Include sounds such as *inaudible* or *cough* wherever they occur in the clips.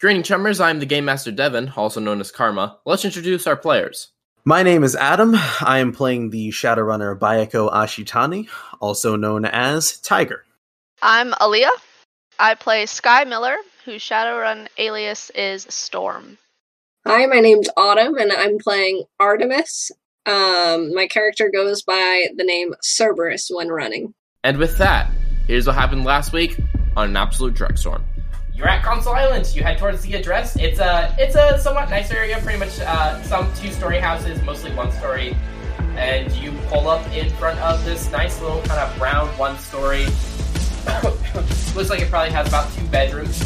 Greeting chummers, I'm the Game Master Devin, also known as Karma. Let's introduce our players. My name is Adam. I am playing the Shadowrunner Bayako Ashitani, also known as Tiger. I'm Aaliyah. I play Sky Miller, whose Shadowrun alias is Storm. Hi, my name's Autumn, and I'm playing Artemis. Um, my character goes by the name Cerberus when running. And with that, here's what happened last week on an absolute Drekstorm. You're at Council Island. You head towards the address. It's a it's a somewhat nice area. Pretty much uh, some two story houses, mostly one story. And you pull up in front of this nice little kind of brown one story. *coughs* Looks like it probably has about two bedrooms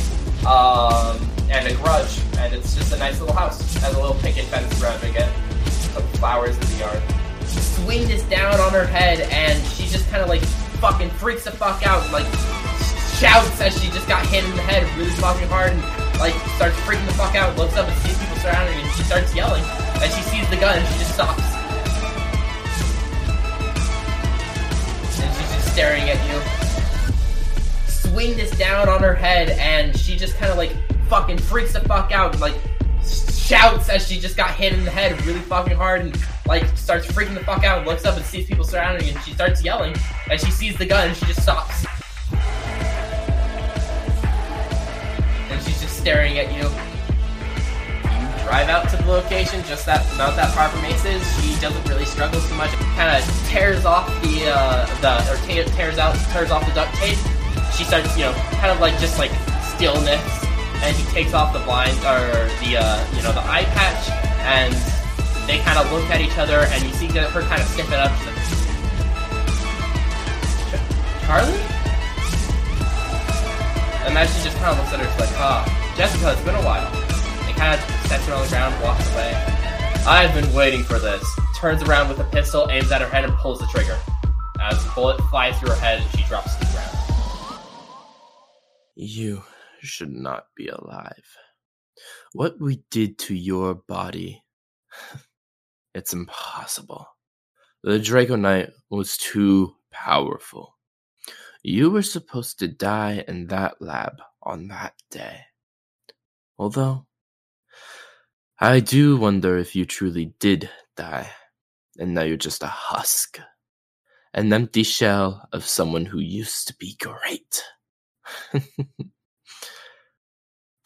um, and a garage. And it's just a nice little house. Has a little picket fence surrounding it. Some flowers in the yard. Swing this down on her head, and she just kind of like fucking freaks the fuck out, and, like shouts as she just got hit in the head really fucking hard and like starts freaking the fuck out, looks up and sees people surrounding her and she starts yelling. And she sees the gun and she just stops. And she's just staring at you. Swing this down on her head and she just kind of like fucking freaks the fuck out and like shouts as she just got hit in the head really fucking hard and like starts freaking the fuck out looks up and sees people surrounding her and she starts yelling and she sees the gun and she just stops. Staring at you. You drive out to the location, just that about that far from Ace's. She doesn't really struggle too much. Kind of tears off the uh, the or te- tears out tears off the duct tape. She starts, you know, kind of like just like stillness, and he takes off the blind or the uh, you know the eye patch, and they kind of look at each other, and you see her kind of sniff it up. Charlie? And then she just kind of looks at her, she's like, ah, Jessica, it's been a while. And kind of sets her on the ground, walks away. I've been waiting for this. Turns around with a pistol, aims at her head, and pulls the trigger. As the bullet flies through her head, and she drops to the ground. You should not be alive. What we did to your body, *laughs* it's impossible. The Draco Knight was too powerful. You were supposed to die in that lab on that day. Although, I do wonder if you truly did die, and now you're just a husk. An empty shell of someone who used to be great. *laughs*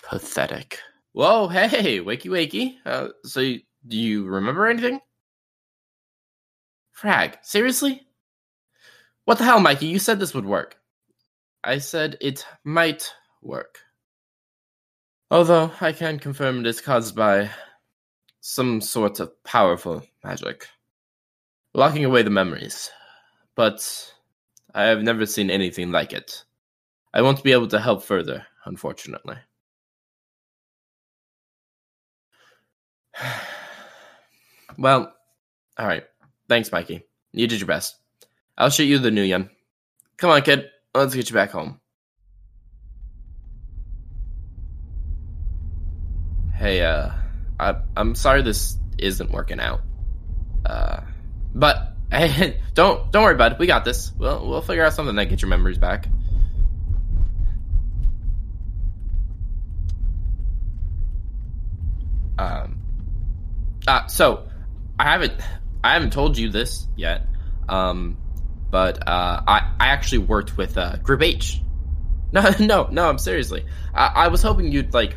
Pathetic. Whoa, hey, wakey wakey. Uh, so, do you remember anything? Frag, seriously? What the hell, Mikey? You said this would work. I said it might work. Although I can confirm it is caused by some sort of powerful magic, locking away the memories. But I have never seen anything like it. I won't be able to help further, unfortunately. *sighs* well, alright. Thanks, Mikey. You did your best. I'll shoot you the nuyen. Come on, kid. Let's get you back home. Hey, uh, I, I'm sorry this isn't working out. Uh, but *laughs* hey, don't don't worry, bud. We got this. We'll we'll figure out something that get your memories back. Um, uh, so I haven't I haven't told you this yet. Um, but uh, I I actually worked with uh, Group H. *laughs* No, no, no. I'm seriously. I, I was hoping you'd like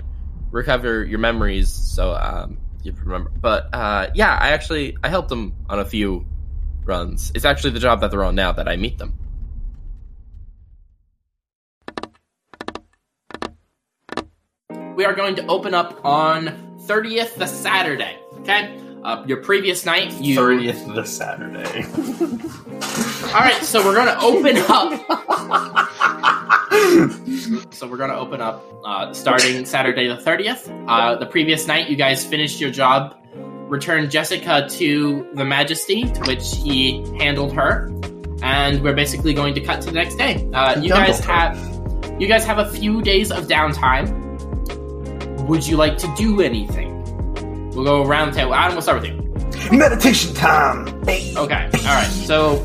recover your memories, so um, you remember. But uh, yeah, I actually I helped them on a few runs. It's actually the job that they're on now that I meet them. We are going to open up on 30th, the Saturday. Okay. Uh, your previous night, you 30th the Saturday. *laughs* All right, so we're gonna open up. *laughs* so we're gonna open up uh, starting Saturday the thirtieth. Uh, the previous night, you guys finished your job, returned Jessica to the Majesty, to which he handled her, and we're basically going to cut to the next day. Uh, you guys have you guys have a few days of downtime. Would you like to do anything? We'll go around the table. Adam, we'll start with you. Meditation time. Hey. Okay. All right. So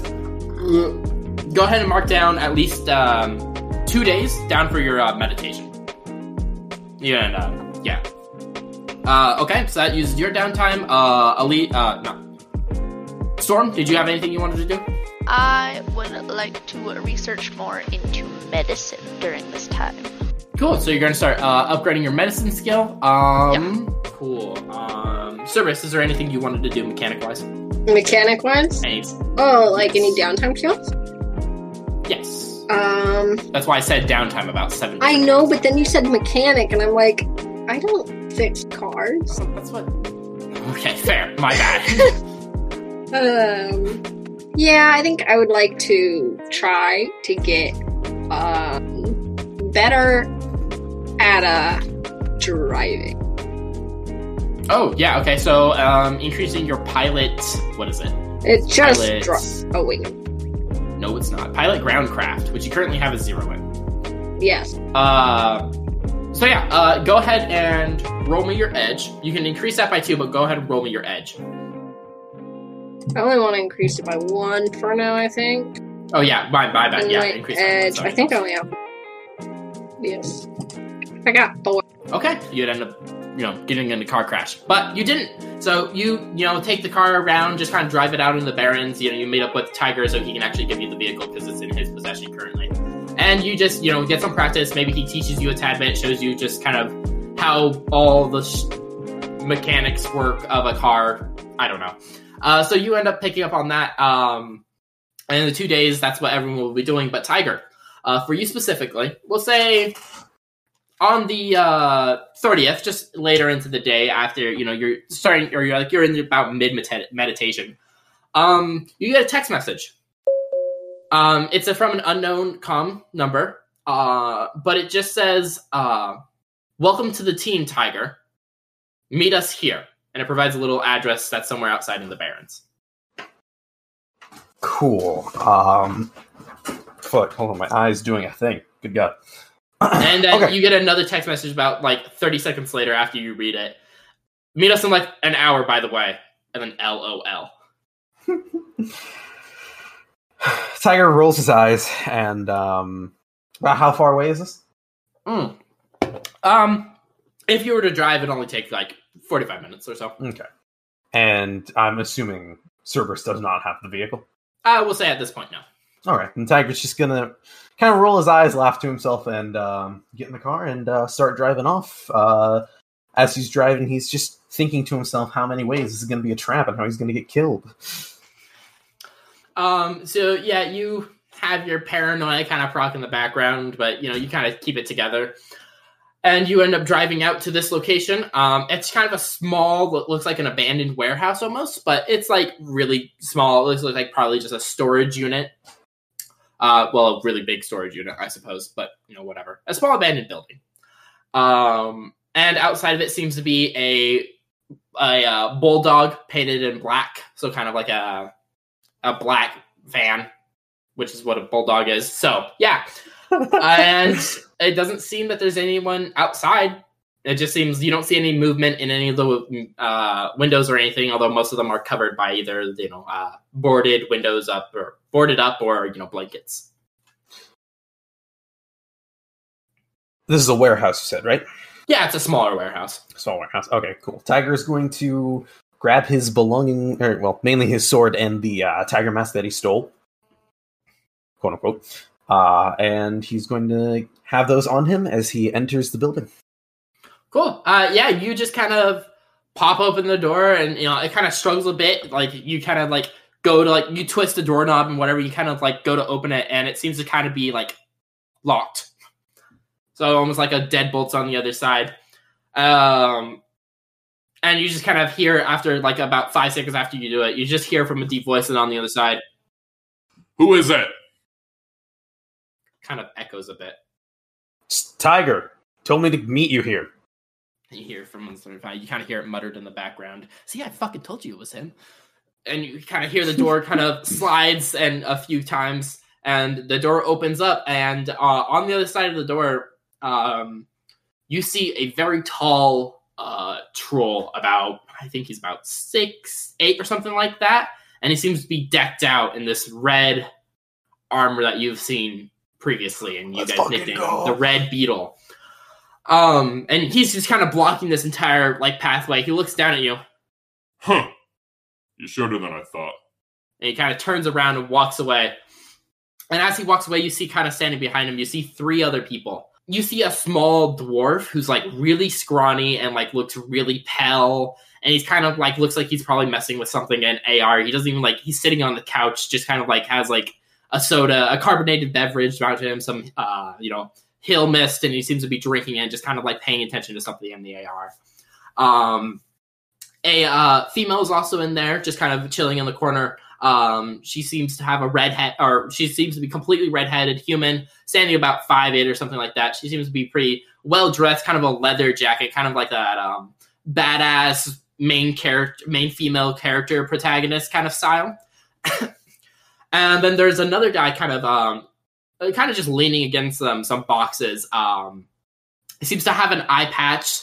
go ahead and mark down at least um, two days down for your uh, meditation. You and uh, Yeah. Uh, okay, so that uses your downtime. Uh, Elite, uh, no. Storm, did you have anything you wanted to do? I would like to research more into medicine during this time. Cool. So you're gonna start uh, upgrading your medicine skill. Um, cool. Um, Cerberus, is there anything you wanted to do mechanic wise? Mechanic wise? Oh, like any downtime skills? Yes. Um, That's why I said downtime about seven. I know, but then you said mechanic, and I'm like, I don't fix cars. That's what. Okay, fair. My bad. *laughs* *laughs* Um, yeah, I think I would like to try to get um, better at uh, driving. oh yeah. Okay. So um, increasing your pilot. What is it? It's just Pilot. Oh wait, No, it's not. Pilot groundcraft, which you currently have a zero in. yes. Uh, so yeah, uh, go ahead and roll me your edge. You can increase that by two, but go ahead and roll me your edge. I only want to increase it by one for now. I think. Oh yeah, my my bad. Yeah, increase. one, edge. I think I only have. Yes. I got four. Okay, you'd end up, you know, getting in a car crash, but you didn't. So you, you know, take the car around, just kind of drive it out in the Barrens. You know, you meet up with Tiger so he can actually give you the vehicle because it's in his possession currently. And you just, you know, get some practice. Maybe he teaches you a tad bit, shows you just kind of how all the sh- mechanics work of a car. I don't know. Uh, so you end up picking up on that. Um, and in the two days, that's what everyone will be doing. But Tiger, uh, for you specifically, we'll say on the uh, 30th, just later into the day after you know you're starting or you're like you're in about mid meditation, um, you get a text message. Um, it's a, from an unknown com number, uh, but it just says, uh, "Welcome to the team, Tiger. Meet us here," and it provides a little address that's somewhere outside in the Barrens. Cool. Um, fuck. Hold on. My eye's doing a thing. Good God. *clears throat* And then Okay. you get another text message about like 30 seconds later after you read it. Meet us in like an hour, by the way. And then LOL. *sighs* Tiger rolls his eyes and um, about how far away is this? Mm. Um, if you were to drive, it'd only take like 45 minutes or so. Okay. And I'm assuming Cerberus does not have the vehicle. I will say at this point, no. All right, and Tiger's just gonna kind of roll his eyes, laugh to himself, and um, get in the car and uh, start driving off. Uh, as he's driving, he's just thinking to himself how many ways this is going to be a trap and how he's going to get killed. Um, so yeah, you have your paranoia kind of proc in the background, but you know, you kind of keep it together. And you end up driving out to this location. Um, it's kind of a small, what looks like an abandoned warehouse almost, but it's like really small. It looks like probably just a storage unit. Uh, well, a really big storage unit, I suppose, but you know, whatever. A small abandoned building. Um, and outside of it seems to be a a uh, bulldog painted in black, so kind of like a a black van, which is what a bulldog is. So yeah, *laughs* and it doesn't seem that there's anyone outside. It just seems you don't see any movement in any of the uh, windows or anything. Although most of them are covered by either you know uh, boarded windows up or boarded up or you know blankets. This is a warehouse, you said, right? Yeah, it's a smaller warehouse. Small warehouse. Okay, cool. Tiger is going to grab his belonging, or well, mainly his sword and the uh, tiger mask that he stole, quote unquote. Uh, and he's going to have those on him as he enters the building. Cool. Uh, yeah, you just kind of pop open the door, and you know it kind of struggles a bit. Like you kind of like go to like you twist the doorknob and whatever. You kind of like go to open it, and it seems to kind of be like locked. So almost like a deadbolt's on the other side. Um, and you just kind of hear after like about five seconds after you do it, you just hear from a deep voice and on the other side, Who is it? kind of echoes a bit. Tiger told me to meet you here. You hear from one sort of you kind of hear it muttered in the background. See, I fucking told you it was him. And you kind of hear the door *laughs* kind of slides and a few times, and the door opens up, and uh, on the other side of the door, um, you see a very tall uh, troll, about I think he's about six, eight, or something like that, and he seems to be decked out in this red armor that you've seen previously, and you Let's guys nicknamed him the Red Beetle. Um, and he's just kind of blocking this entire like pathway. He looks down at you Huh. You're shorter than I thought. and he kind of turns around and walks away. And as he walks away, you see kind of standing behind him, you see three other people. You see a small dwarf who's like really scrawny and like looks really pale. And he's kind of like looks like he's probably messing with something in AR. He doesn't even like he's sitting on the couch, just kind of like has like a soda, a carbonated beverage to him, some uh, you know, hill mist, and he seems to be drinking and just kind of like paying attention to something in the AR. Um a uh, female is also in there, just kind of chilling in the corner. Um, she seems to have a red head, or she seems to be completely redheaded human, standing about five eight or something like that. She seems to be pretty well dressed, kind of a leather jacket, kind of like that um, badass main character, main female character protagonist kind of style. *laughs* and then there's another guy, kind of, um, kind of just leaning against um, some boxes. Um, he seems to have an eye patch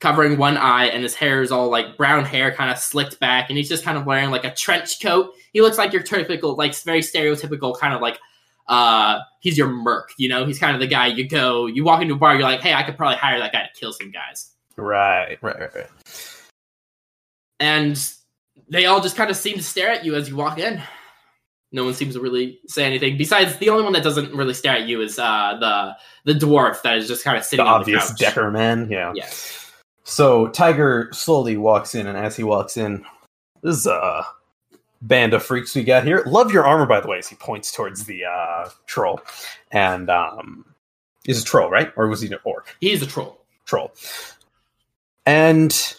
covering one eye, and his hair is all like brown hair, kind of slicked back, and he's just kind of wearing like a trench coat. He looks like your typical, like very stereotypical kind of like uh he's your merc, you know, he's kind of the guy you go, you walk into a bar, you're like, hey, I could probably hire that guy to kill some guys. Right, right, right, right. And they all just kind of seem to stare at you as you walk in. No one seems to really say anything. Besides, the only one that doesn't really stare at you is uh, the the dwarf that is just kind of The sitting on obvious the. Decker man, yeah. Yes. So Tiger slowly walks in, and as he walks in, this is a band of freaks we got here. Love your armor, by the way. As he points towards the uh, troll, and um, is a troll, right? Or was he an orc? He's a troll. Troll. And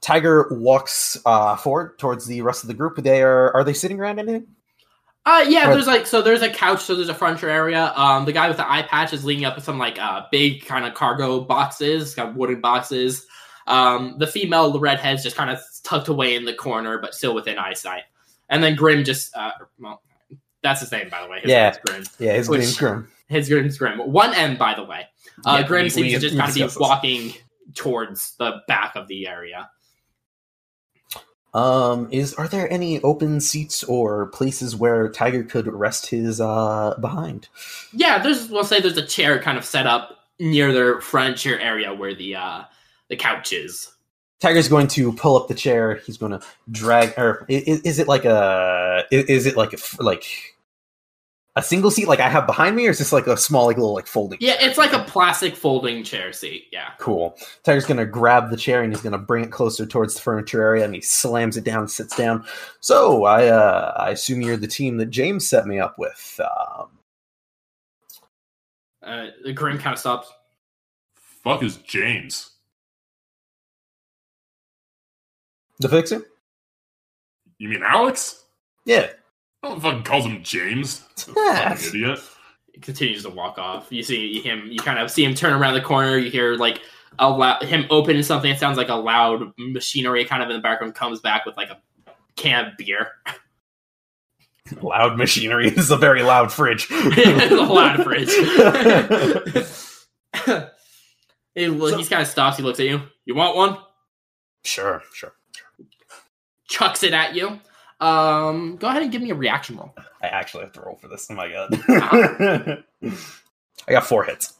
Tiger walks uh, forward towards the rest of the group. They are are they sitting around anything? Uh, yeah, there's like so there's a couch, so there's a furniture area. Um, the guy with the eye patch is leaning up with some like uh big kind of cargo boxes, kind of wooden boxes. Um, the female, the redhead's just kind of tucked away in the corner, but still within eyesight. And then Grim just uh, well, that's his name by the way. His Yeah. name's Grim. Yeah, his Which- name's Grim. His Grim's Grim. One M by the way. Uh, Yeah, Grim we- seems we- to just kind of be walking towards the back of the area. Um, is are there any open seats or places where Tiger could rest his uh behind? Yeah, there's we'll say there's a chair kind of set up near their furniture area where the uh the couch is. Tiger's going to pull up the chair. He's going to drag. Or is, is it like a? Is it like a like a single seat like I have behind me, or is this like a small like little like folding? Yeah, it's like a plastic folding chair seat. Yeah. Cool. Tiger's going to grab the chair and he's going to bring it closer towards the furniture area, and he slams it down, and sits down. So I uh, I assume you're the team that James set me up with. Um, Uh, the Grim kind of stops. Fuck is James? the fixer. You mean Alex? Yeah. No one fucking calls him James. Yes. Fucking idiot. He continues to walk off. You see him. You kind of see him turn around the corner. You hear like a loud, him open something. It sounds like a loud machinery kind of in the background. Comes back with like a can of beer. *laughs* Loud machinery. This is a very loud fridge. it's *laughs* a loud fridge. *laughs* He- well, he kind of stops. He looks at you. You want one? sure, sure. Chucks it at you. Um, go ahead and give me a reaction roll. I actually have to roll for this. Oh my god. *laughs* I got four hits.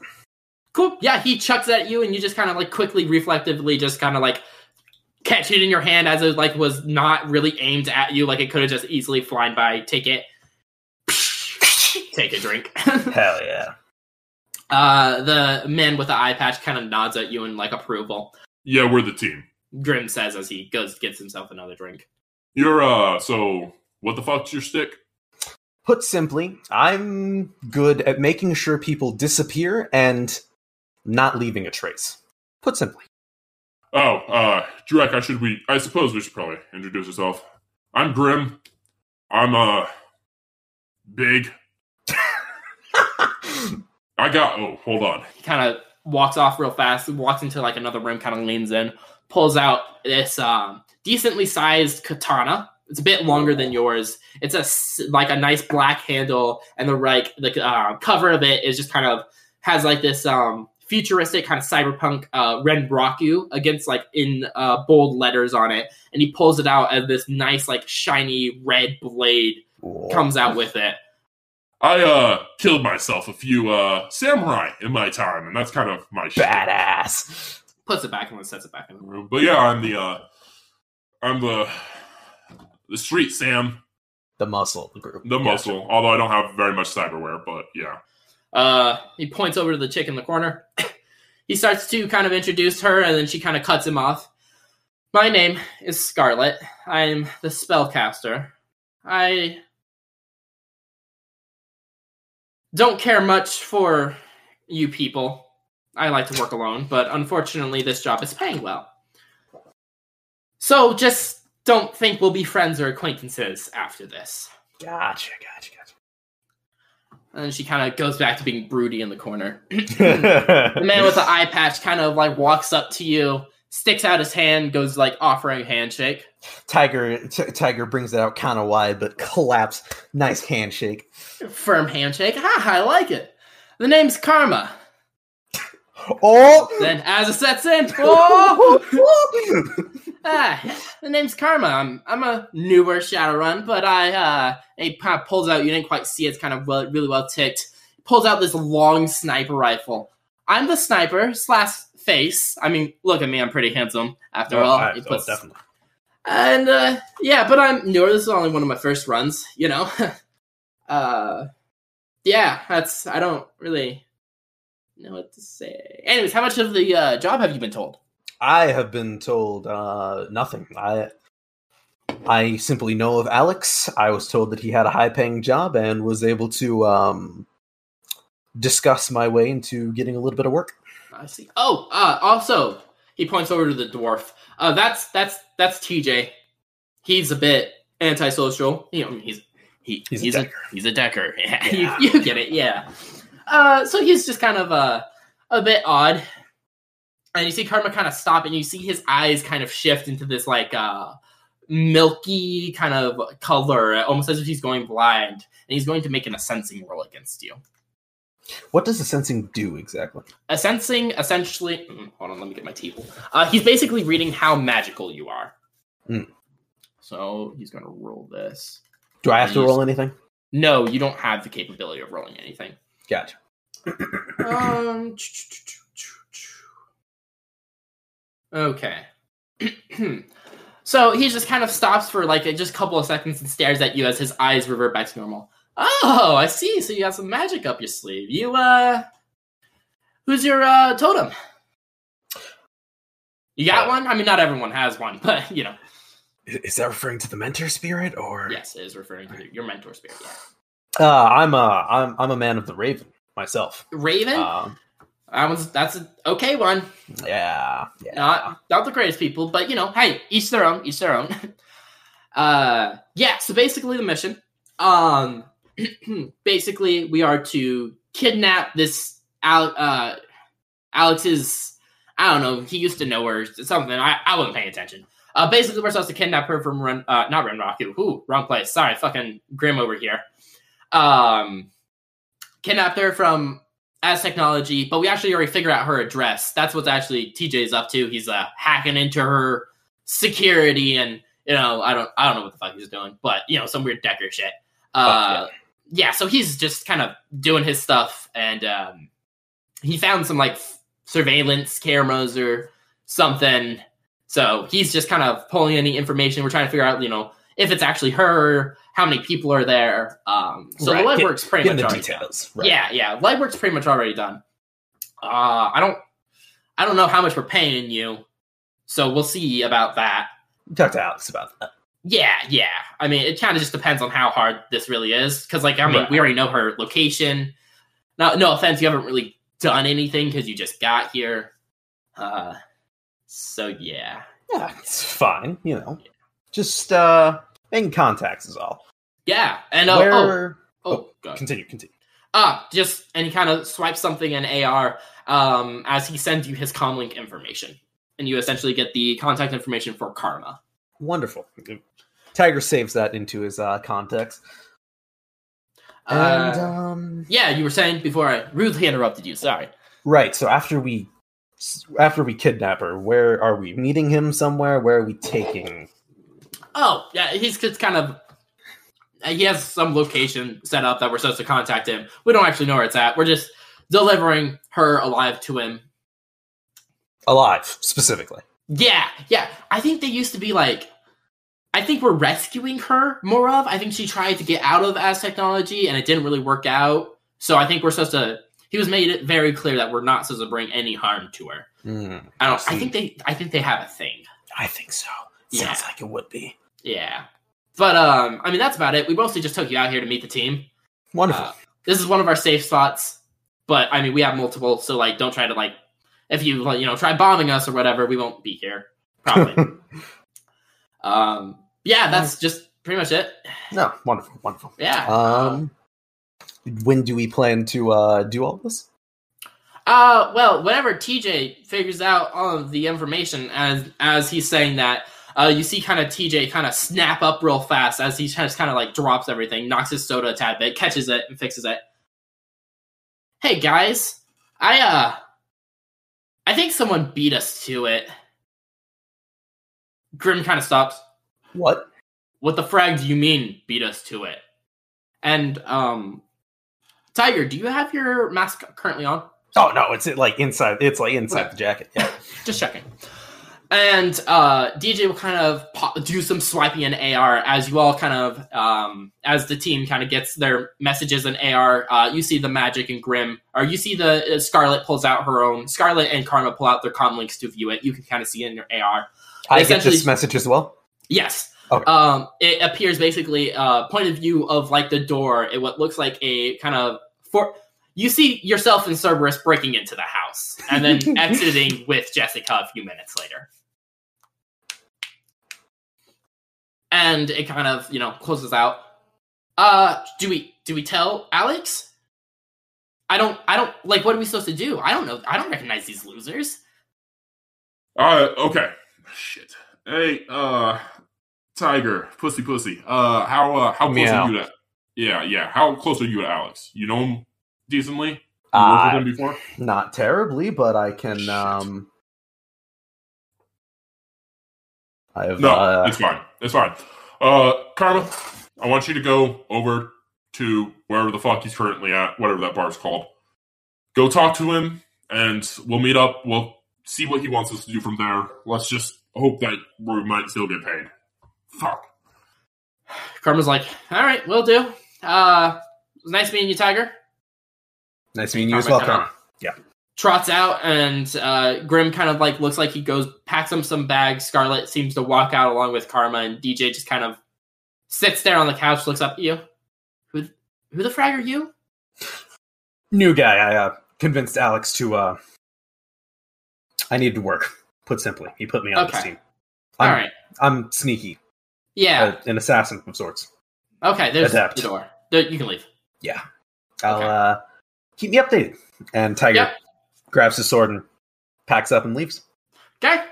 Cool. Yeah, he chucks at you, and you just kind of like quickly, reflectively, just kind of like catch it in your hand as it like was not really aimed at you. Like it could have just easily flown by. Take it. *laughs* Take a drink. *laughs* Hell yeah. uh, the man with the eye patch kind of nods at you in like approval. Yeah, we're the team. Grim says as he goes gets himself another drink. You're uh so what the fuck's your stick? Put simply, I'm good at making sure people disappear and not leaving a trace. Put simply. Oh, uh Drek, I should we I suppose we should probably introduce yourself. I'm Grim. I'm uh big. *laughs* I got oh, hold on. He kind of walks off real fast, walks into like another room, kind of leans in, pulls out this um, decently sized katana. It's a bit longer than yours. It's a s- like a nice black handle, and the like the uh, cover of it is just kind of has like this um, futuristic kind of cyberpunk uh, Renraku against like in uh, bold letters on it, and he pulls it out as this nice like shiny red blade comes out with it. I uh killed myself a few uh samurai in my time, and that's kind of my shit. Badass. Puts it back and then sets it back in the room. room. But yeah, I'm the uh I'm the the street Sam, The muscle of the group. the Gotcha. muscle. Although I don't have very much cyberware, but yeah. Uh, he points over to the chick in the corner. *coughs* he starts to kind of introduce her, and then she kind of cuts him off. My name is Scarlet. I'm the spellcaster. I don't care much for you people. I like to work alone, but unfortunately, this job is paying well. So just don't think we'll be friends or acquaintances after this. Gotcha, gotcha, gotcha. And she kind of goes back to being broody in the corner. *clears throat* the man with the *laughs* eye patch kind of like walks up to you, sticks out his hand, goes like offering a handshake. Tiger t- Tiger brings it out kind of wide, but collapse. Nice handshake. Firm handshake. Ha, I like it. The name's Karma. Oh! Then as it sets in, *laughs* oh, *laughs* ah, the name's Karma. I'm I'm a newer Shadowrun, but I uh, he kind of pulls out. You didn't quite see it. It's kind of well, really well ticked. Pulls out this long sniper rifle. I'm the sniper slash face. I mean, look at me. I'm pretty handsome after Oh, all. I- oh, puts- definitely. And uh yeah, but I'm newer. This is only one of my first runs, you know. *laughs* uh yeah, that's I don't really know what to say. Anyways, how much of the uh job have you been told? I have been told uh, nothing. I I simply know of Alex. I was told that he had a high-paying job and was able to um, discuss my way into getting a little bit of work. I see. Oh, uh also he points over to the dwarf. Uh that's that's that's TJ. He's a bit antisocial. You know, he's he, He's he's, a a, decker. he's a decker. *laughs* Yeah, Yeah. You, you get it, yeah. Uh so he's just kind of uh a bit odd. And you see Karma kind of stop, and you see his eyes kind of shift into this like uh milky kind of color, almost as if he's going blind, and he's going to make an sensing roll against you. What does the sensing do exactly? A sensing essentially. mm, Hold on, let me get my table. Uh, he's basically reading how magical you are. Hmm. So he's going to roll this. Do I have to roll anything? No, you don't have the capability of rolling anything. Gotcha. Um. *clears throat* Okay. *clears throat* so he just kind of stops for like just a couple of seconds and stares at you as his eyes revert back to normal. Oh, I see. So you got some magic up your sleeve. You uh, who's your uh totem? You got Uh, one? I mean, not everyone has one, *laughs* but you know, Is that referring to the mentor spirit or? yes, it is referring to your mentor spirit. Yeah. Uh, I'm a I'm I'm a man of the raven myself. Raven. Um, that was that's an okay one. yeah, yeah. not not the greatest people, but you know, hey, each their own, each their own. *laughs* uh yeah, so basically the mission. Um *clears throat* basically we are to kidnap this Al- uh Alex's I don't know, he used to know her something. I, I wasn't paying attention. Uh basically we're supposed to kidnap her from Ren uh not Ren Rock, ooh, wrong place. Sorry, fucking Grim over here. Um kidnapped her from as technology, but we actually already figured out her address. That's what's actually TJ's up to. He's uh, hacking into her security, and you know, I don't, I don't know what the fuck he's doing, but you know, some weird Decker shit. Uh, yeah. so he's just kind of doing his stuff, and um, he found some like f- surveillance cameras or something. So he's just kind of pulling any information. We're trying to figure out, you know, if it's actually her, how many people are there. Um, so Right, the get- legwork's pretty Getting much the already done. details. Right. Yeah, yeah. Legwork's pretty much already done. Uh, I don't, I don't know how much we're paying you, so we'll see about that. Talk to Alex about that. Yeah, yeah. I mean, it kind of just depends on how hard this really is, because like I mean, Right. we already know her location. Now, no offense, you haven't really done anything because you just got here. Uh, so yeah, Yeah, it's fine. You know, just uh, making contacts is all. yeah. And uh, oh, Where? oh, God. Continue. Continue. Ah, just and he kind of swipes something in AR um, as he sends you his comlink information, and you essentially get the contact information for Karma. Wonderful. Tiger saves that into his uh, context. Uh, And um, yeah, you were saying before I rudely interrupted you. Sorry. right. So after we after we kidnap her, where are we meeting him somewhere? Where are we taking? Oh, yeah, he's just kind of he has some location set up that we're supposed to contact him. We don't actually know where it's at. We're just delivering her alive to him. Alive, specifically. Yeah, yeah. I think they used to be like. I think we're rescuing her more of. I think she tried to get out of as technology and it didn't really work out. So I think we're supposed to. He was made it very clear that we're not supposed to bring any harm to her. Mm, I don't. I see. think they. I think they have a thing. I think so. Yeah. Sounds like it would be. Yeah. But um, I mean that's about it. We mostly just took you out here to meet the team. Wonderful. Uh, this is one of our safe spots, but I mean we have multiple, so like don't try to like if you like, you know try bombing us or whatever, we won't be here probably. *laughs* um, yeah, that's just pretty much it. no, wonderful, wonderful. Yeah. Um, when do we plan to uh, do all this? Uh, well, whenever TJ figures out all of the information, as as he's saying that, uh, you see kind of TJ kind of snap up real fast as he just kind of like drops everything, knocks his soda a tad bit, catches it, and fixes it. Hey guys, I uh, I think someone beat us to it. Grim kind of stops. What? What the frag do you mean beat us to it? And um, Tiger, do you have your mask currently on? Oh no, it's like inside. It's like inside the jacket. Yeah. *laughs* just checking. And uh, TJ will kind of pop, do some swiping in AR as you all kind of, um, as the team kind of gets their messages in AR. Uh, you see the Magic and Grim, or you see the uh, Scarlet pulls out her own. Scarlet and Karma pull out their com links to view it. You can kind of see it in your AR. I get this message as well. Yes. Okay. Um, it appears basically uh, point of view of like the door. It what looks like a kind of for you see yourself and Cerberus breaking into the house and then *laughs* exiting with Jessica a few minutes later. And it kind of you know closes out. Uh, do we do we tell Alex? I don't. I don't like. What are we supposed to do? I don't know. I don't recognize these losers. Uh, okay. Shit. Hey, uh, Tiger, pussy, pussy. Uh, how uh, how close Meow. are you to? Yeah, yeah. How close are you to Alex? You know him decently. You worked Uh, with him before. not terribly, but I can. Shit. um I have. No, uh, it's fine. It's fine. Uh, Karma, I want you to go over to wherever the fuck he's currently at, whatever that bar's called. Go talk to him, and we'll meet up. We'll see what he wants us to do from there. Let's just hope that we might still get paid. Fuck. Karma's like, all right, we'll do. Uh, it was nice meeting you, Tiger. nice meeting you as well, Karma Karma. Trots out and uh, Grim kind of like looks like he goes packs him some bags. Scarlet seems to walk out along with Karma, and TJ just kind of sits there on the couch, looks up at you. Who who the frag are you? New guy. I uh, convinced Alex to. uh I needed to work. Put simply, he put me on this team. All I'm, right, I'm sneaky, yeah, uh, an assassin of sorts. okay. There's Adept. the door. There, you can leave. Yeah. I'll Okay. uh keep me updated. And Tiger Yep. Grabs his sword and packs up and leaves. Okay,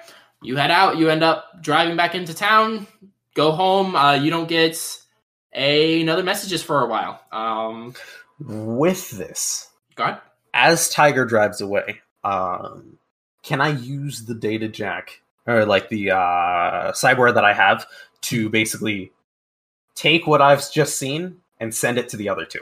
you head out. You end up driving back into town. Go home. Uh, you don't get a, another messages for a while. Um, With this, God. as Tiger drives away, um can I use the data jack or like the uh cyberware that I have to basically take what I've just seen and send it to the other two?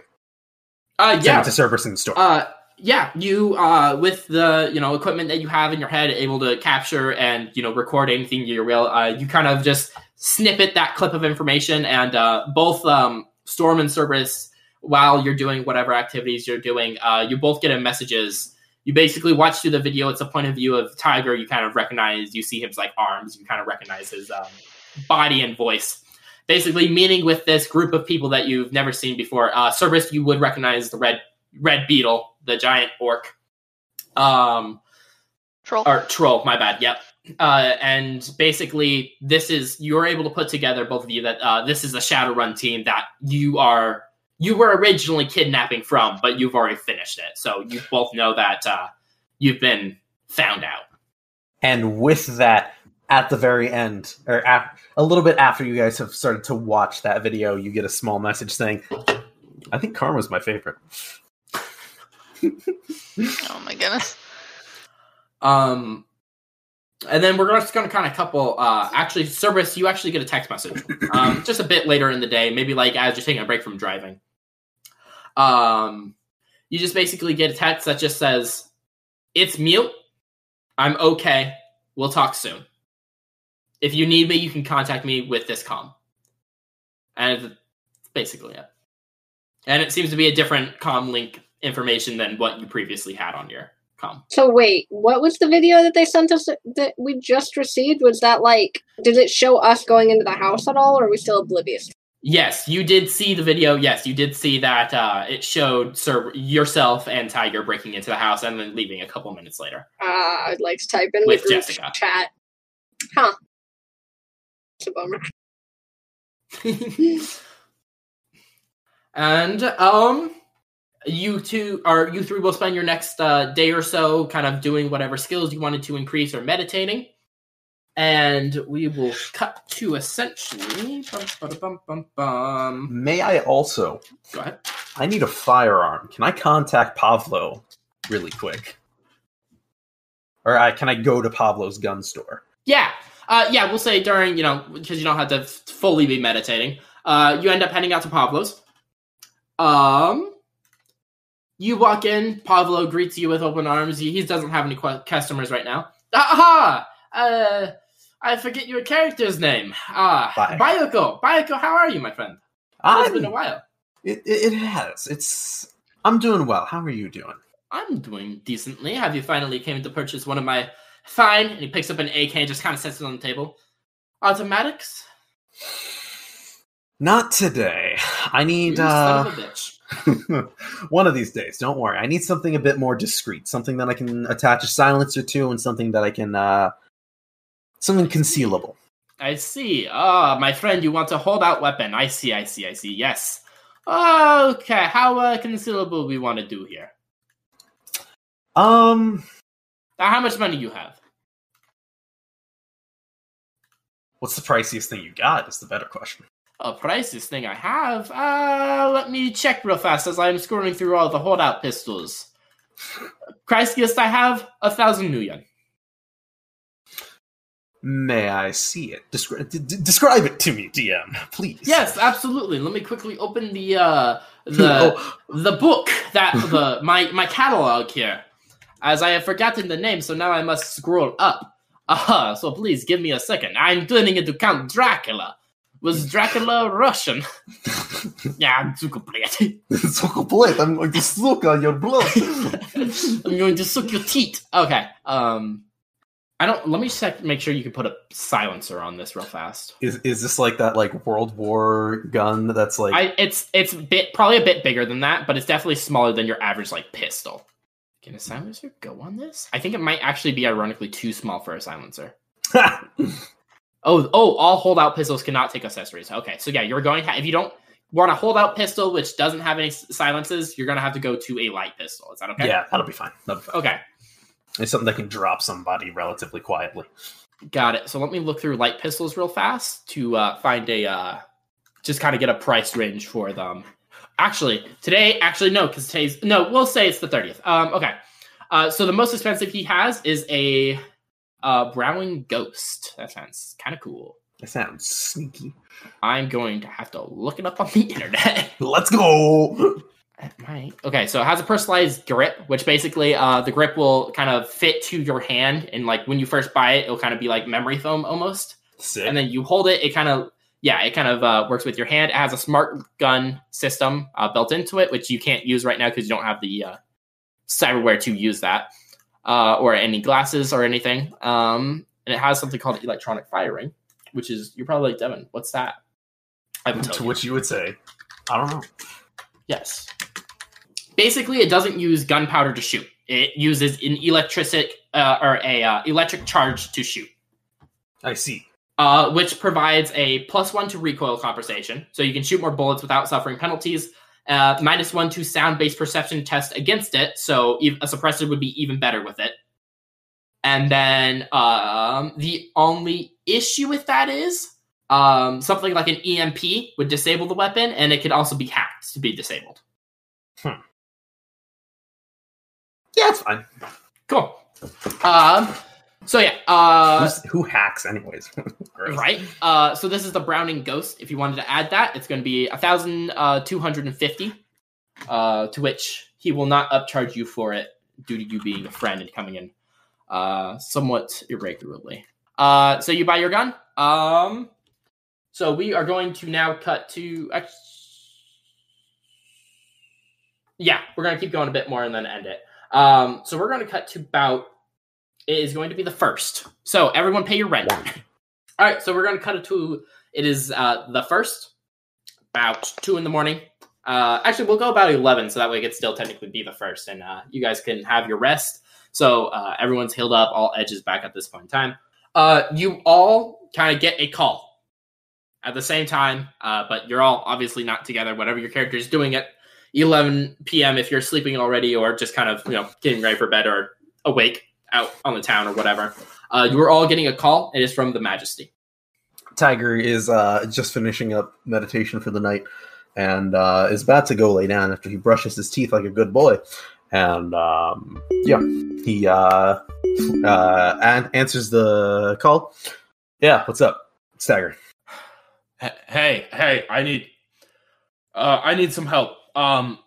Uh, Send yeah. it to Cerberus in the store. Uh, yeah, you uh, with the you know equipment that you have in your head, able to capture and you know record anything you will. Uh, you kind of just snippet that clip of information, and uh, both um, Storm and Cerberus, while you're doing whatever activities you're doing, uh, you both get a messages. You basically watch through the video. It's a point of view of Tiger. You kind of recognize. You see his like arms. You kind of recognize his um, body and voice. Basically, meeting with this group of people that you've never seen before. Uh, Cerberus, you would recognize the red red beetle, the giant orc. Um, Troll. or troll, my bad. Yep. Uh, and basically, this is you're able to put together both of you that uh, this is a Shadowrun team that you are you were originally kidnapping from, but you've already finished it. So you both know that uh, you've been found out. And with that, at the very end, or af- a little bit after you guys have started to watch that video, you get a small message saying, I think Karma's my favorite. Oh my goodness. Um, and then we're just going to kind of couple. Uh, actually, Cerberus, you actually get a text message um, *clears throat* just a bit later in the day, maybe like as you're taking a break from driving. Um, you just basically get a text that just says, "It's mute. I'm okay. We'll talk soon. If you need me, you can contact me with this com." And basically it. And it seems to be a different com link information than what you previously had on your com. So wait, what was the video that they sent us that we just received? Was that like, did it show us going into the house at all, or are we still oblivious? Yes, you did see the video. Yes, you did see that uh, it showed Sir yourself and Tiger breaking into the house and then leaving a couple minutes later. Uh, I'd like to type in With the Jessica. chat. Huh. It's a bummer. *laughs* and um, you two are you three will spend your next uh, day or so kind of doing whatever skills you wanted to increase or meditating. And we will cut to essentially. Bum, bum, bum. May I also? Go ahead. I need a firearm. Can I contact Pavlo really quick? Or I, can I go to Pavlo's gun store? Yeah, uh, yeah. We'll say during you know because you don't have to fully be meditating. Uh, you end up heading out to Pavlo's. Um, you walk in. Pavlo greets you with open arms. He, he doesn't have any qu- customers right now. Aha! Uh, I forget your character's name. Ah, Bye. Bayoko. Bayoko, how are you, my friend? It's been a while. it, it, it has. It's. I'm doing well. How are you doing? I'm doing decently. Have you finally came to purchase one of my fine? And he picks up an AK and just kind of sets it on the table. Automatics. Not today. I You need son uh, of a bitch. *laughs* one of these days. Don't worry. I need something a bit more discreet, something that I can attach a silencer to, and something that I can uh, something concealable. I see. Ah, my friend, you want a holdout weapon. I see, I see, I see. Yes. Okay, how uh, concealable we want to do here? Um, Now, how much money you have? what's the priciest thing you got? Is the better question. A priceless thing I have? Uh, let me check real fast as I'm scrolling through all the holdout pistols. Priciest I have? A thousand nuyen. May I see it? Descri- d- describe it to me, DM, please. Yes, absolutely. Let me quickly open the uh *laughs* the Oh, the book that the my my catalog here, as I have forgotten the name, so now I must scroll up. Aha! so please give me a second. I'm turning into Count Dracula. Was Dracula Russian? *laughs* yeah, Zuckerblät. *laughs* Zuckerblät, I'm going to suck on your blood. *laughs* I'm going to suck your teeth. Okay. Um, I don't. Let me check. Make sure you can put a silencer on this real fast. is is this like that like World War gun that's like I it's it's bit probably a bit bigger than that, but it's definitely smaller than your average like pistol. Can a silencer go on this? I think it might actually be ironically too small for a silencer. Oh, oh, all holdout pistols cannot take accessories. Okay, so yeah, you're going to, if you don't want a holdout pistol which doesn't have any silences, you're going to have to go to a light pistol. Is that okay? Yeah, that'll be fine. That'll be fine. Okay, It's something that can drop somebody relatively quietly. got it. So let me look through light pistols real fast to uh, find a uh, just kind of get a price range for them. Actually, today, actually no, because today's no. We'll say it's the thirtieth. Um, okay. Uh, so the most expensive he has is a uh, Browning Ghost. That sounds kind of cool. That sounds sneaky. I'm going to have to look it up on the *laughs* internet. Let's go. Might. Okay, so it has a personalized grip, which basically uh, the grip will kind of fit to your hand, and like when you first buy it, it'll kind of be like memory foam almost. Sick. And then you hold it, it kind of yeah, it kind of uh, works with your hand. It has a smart gun system uh, built into it, which you can't use right now because you don't have the uh, cyberware to use that, uh, or any glasses or anything. Um, and it has something called electronic firing, which is you're probably like Devin, what's that? I to you. which you would say, I don't know. Yes. Basically, it doesn't use gunpowder to shoot. It uses an electric uh, or a uh, electric charge to shoot, I see. uh, which provides a plus one to recoil compensation, so you can shoot more bullets without suffering penalties. Uh, minus one to sound-based perception test against it, so a suppressor would be even better with it. And then um, the only issue with that is um, something like an EMP would disable the weapon, and it could also be hacked to be disabled. Hmm. Yeah, it's fine. Cool. Um, So yeah, uh, who hacks, anyways? *laughs* Right. Uh, so this is the Browning Ghost. If you wanted to add that, it's going to be a thousand uh, two hundred and fifty. Uh, to which he will not upcharge you for it due to you being a friend and coming in uh, somewhat irregularly. Uh, so you buy your gun. Um, so we are going to now cut to. Yeah, we're going to keep going a bit more and then end it. Um, so we're going to cut to about. It is going to be the first. So everyone, pay your rent. *laughs* All right, so we're going to cut it to. It is uh, the first, about two in the morning. Uh, actually, we'll go about eleven, so that way it could still technically be the first, and uh, you guys can have your rest. So uh, everyone's healed up, all edges back at this point in time. Uh, you all kind of get a call at the same time, uh, but you're all obviously not together. Whatever your character is doing at 11 p.m. if you're sleeping already, or just kind of you know getting ready for bed or awake out on the town or whatever. Uh, you are all getting a call. It is from the Majesty. Tiger is uh, just finishing up meditation for the night and uh, is about to go lay down after he brushes his teeth like a good boy. And um, yeah, he uh, uh, an- answers the call. Yeah, what's up? It's Tiger. Hey, hey, I need, uh, I need some help. Um,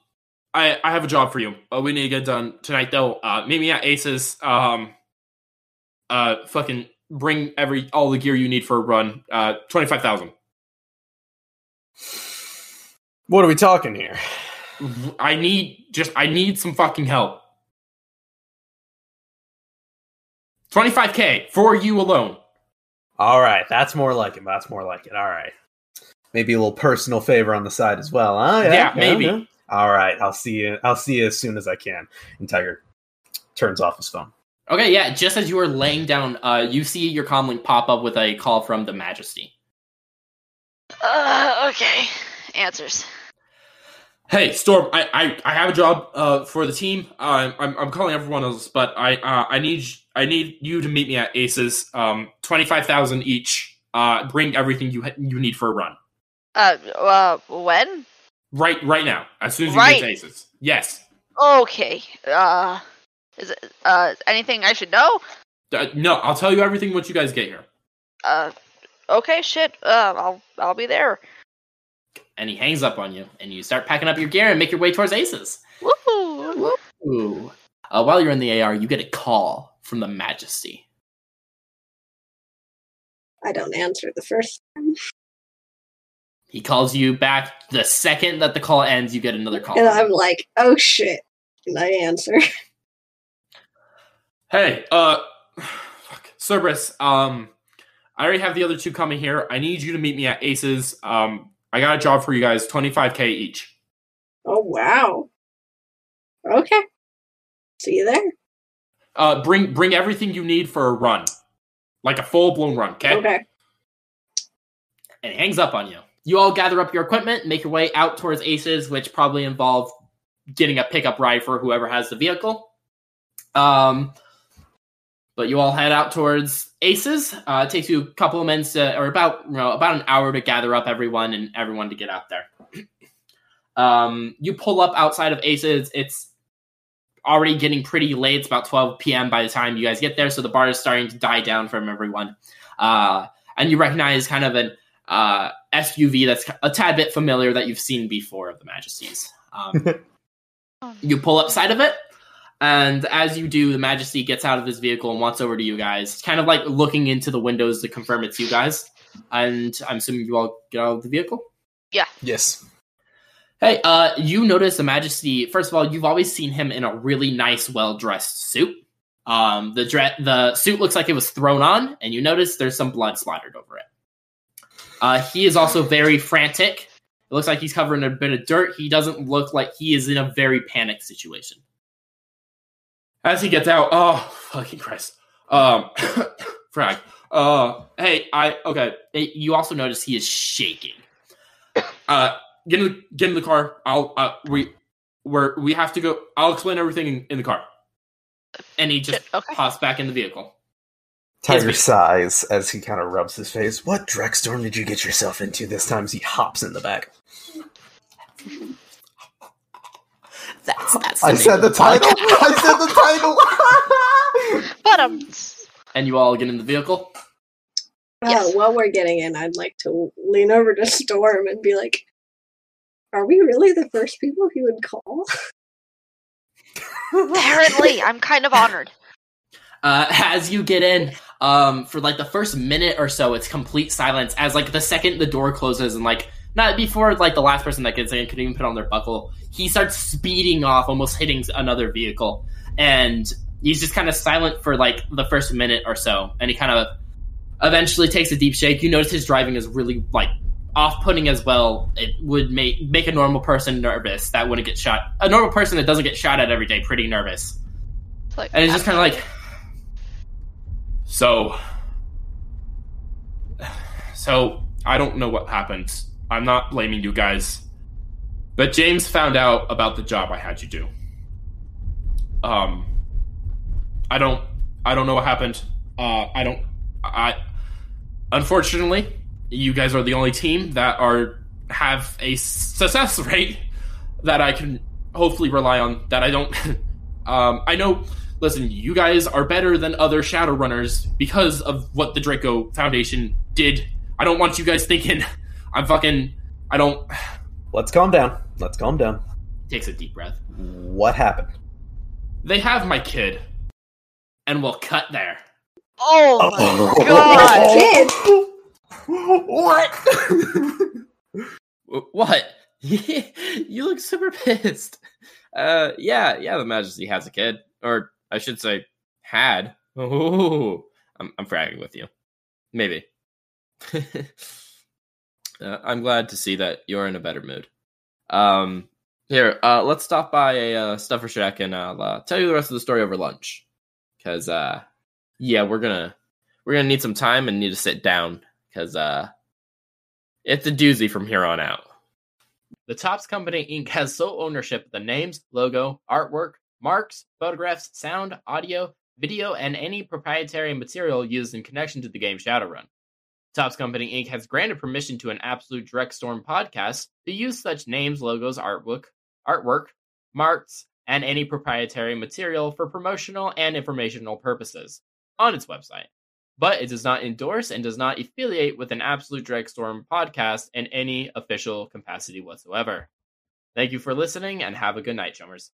I I have a job for you. Uh, we need to get done tonight, though. Uh, meet me at Aces. Um, uh, fucking bring every all the gear you need for a run. Uh, twenty five thousand. What are we talking here? I need just I need some fucking help. 25k for you alone. All right, that's more like it. That's more like it. All right, maybe a little personal favor on the side as well. Huh? Yeah, maybe. All right, I'll see you. I'll see you as soon as I can. And Tiger turns off his phone. Okay, yeah. Just as you are laying down, uh, you see your comlink pop up with a call from the Majesty. Uh, okay. Answers. Hey, Storm, I I, I have a job uh, for the team. Uh, I'm I'm calling everyone else, but I uh, I need I need you to meet me at Aces. Um, twenty five thousand each. Uh, bring everything you ha- you need for a run Uh, uh, when? Right right now. As soon as you Right. get Aces. Yes. Okay. Uh, is it, uh, anything I should know? Uh, no, I'll tell you everything once you guys get here. Uh, okay, shit. Uh, I'll, I'll be there. And he hangs up on you, and you start packing up your gear and make your way towards Aces. Woohoo! Ooh. Uh, while you're in the AR, you get a call from the Majesty. I don't answer the first time. He calls you back the second that the call ends. You get another call. And I'm like, oh shit. And I answer. *laughs* Hey, uh, fuck, Cerberus. Um, I already have the other two coming here. I need you to meet me at Aces. Um, I got a job for you guys, twenty five k each. Oh wow. Okay. See you there. Uh, bring bring everything you need for a run, like a full blown run. Okay. Okay. and it hangs up on you. You all gather up your equipment, make your way out towards Aces, which probably involve getting a pickup ride for whoever has the vehicle. Um, but you all head out towards Aces. Uh, it takes you a couple of minutes, to, or about you know about an hour to gather up everyone and everyone to get out there. *clears throat* um, you pull up outside of Aces. It's already getting pretty late. It's about 12 p.m. by the time you guys get there, so the bar is starting to die down from everyone. Uh, and you recognize kind of an uh, SUV that's a tad bit familiar that you've seen before of the Majesties. Um, *laughs* you pull up side of it, and as you do, the Majesty gets out of his vehicle and walks over to you guys, kind of like looking into the windows to confirm it's you guys. And I'm assuming you all get out of the vehicle. Yeah. Yes. Hey, uh, you notice the Majesty. First of all, you've always seen him in a really nice, well dressed suit. Um, the dre- the suit looks like it was thrown on, and you notice there's some blood splattered over it. Uh, he is also very frantic. It looks like he's covered in a bit of dirt. He doesn't look like he is in a very panicked situation. As he gets out, oh fucking Christ. Um, *coughs* frag. Uh, Hey, I okay. Hey, You also notice he is shaking. *coughs* uh, get in the get in the car. I'll uh we we're we have to go. I'll explain everything in, in the car. and he just okay. hops back in the vehicle. Tiger Yes, sighs as he kind of rubs his face. What Drekstorm did you get yourself into this time? As he hops in the back. That's that's. I said the title. I said the title. *laughs* *laughs* But um, And you all get in the vehicle. Yes. Uh, while we're getting in, I'd like to lean over to Storm and be like, "Are we really the first people he would call?" Apparently, I'm kind of honored. Uh, as you get in, um, for like the first minute or so, it's complete silence. As like the second the door closes and like not before like the last person that gets in could even put on their buckle, he starts speeding off, almost hitting another vehicle, and he's just kind of silent for like the first minute or so, and he kind of eventually takes a deep shake. You notice his driving is really like off-putting as well. It would make make a normal person nervous that wouldn't get shot. A normal person that doesn't get shot at every day, pretty nervous. Like, And it's just kind of like, so, so I don't know what happened. I'm not blaming you guys, but James found out about the job I had you do. Um, I don't, I don't know what happened. Uh, I don't, I, unfortunately, you guys are the only team that are have a success rate that I can hopefully rely on. That I don't. *laughs* um, I know. Listen, you guys are better than other Shadowrunners because of what the Draco Foundation did. I don't want you guys thinking *laughs* I'm fucking. I don't. *sighs* Let's calm down. Let's calm down. Takes a deep breath. What happened? They have my kid, and we'll cut there. oh my *laughs* god! Kid, what? *laughs* What? you look super pissed. Uh, yeah, yeah. The Majesty has a kid, or I should say, had. Oh, I'm I'm fragging with you. Maybe. *laughs* uh, I'm glad to see that you're in a better mood. Um, here, uh, let's stop by a uh, Stuffer Shack, and I'll uh, tell you the rest of the story over lunch. Cause, uh, yeah, we're gonna we're gonna need some time and need to sit down. Cause, uh, it's a doozy from here on out. The Topps Company Inc. has sole ownership of the names, logo, artwork, marks, photographs, sound, audio, video, and any proprietary material used in connection to the game Shadowrun. Topps Company Inc. has granted permission to an Absolute Drekstorm podcast to use such names, logos, artwork, artwork, marks, and any proprietary material for promotional and informational purposes on its website but it does not endorse and does not affiliate with an Absolute Drekstorm podcast in any official capacity whatsoever. Thank you for listening and have a good night, chummers.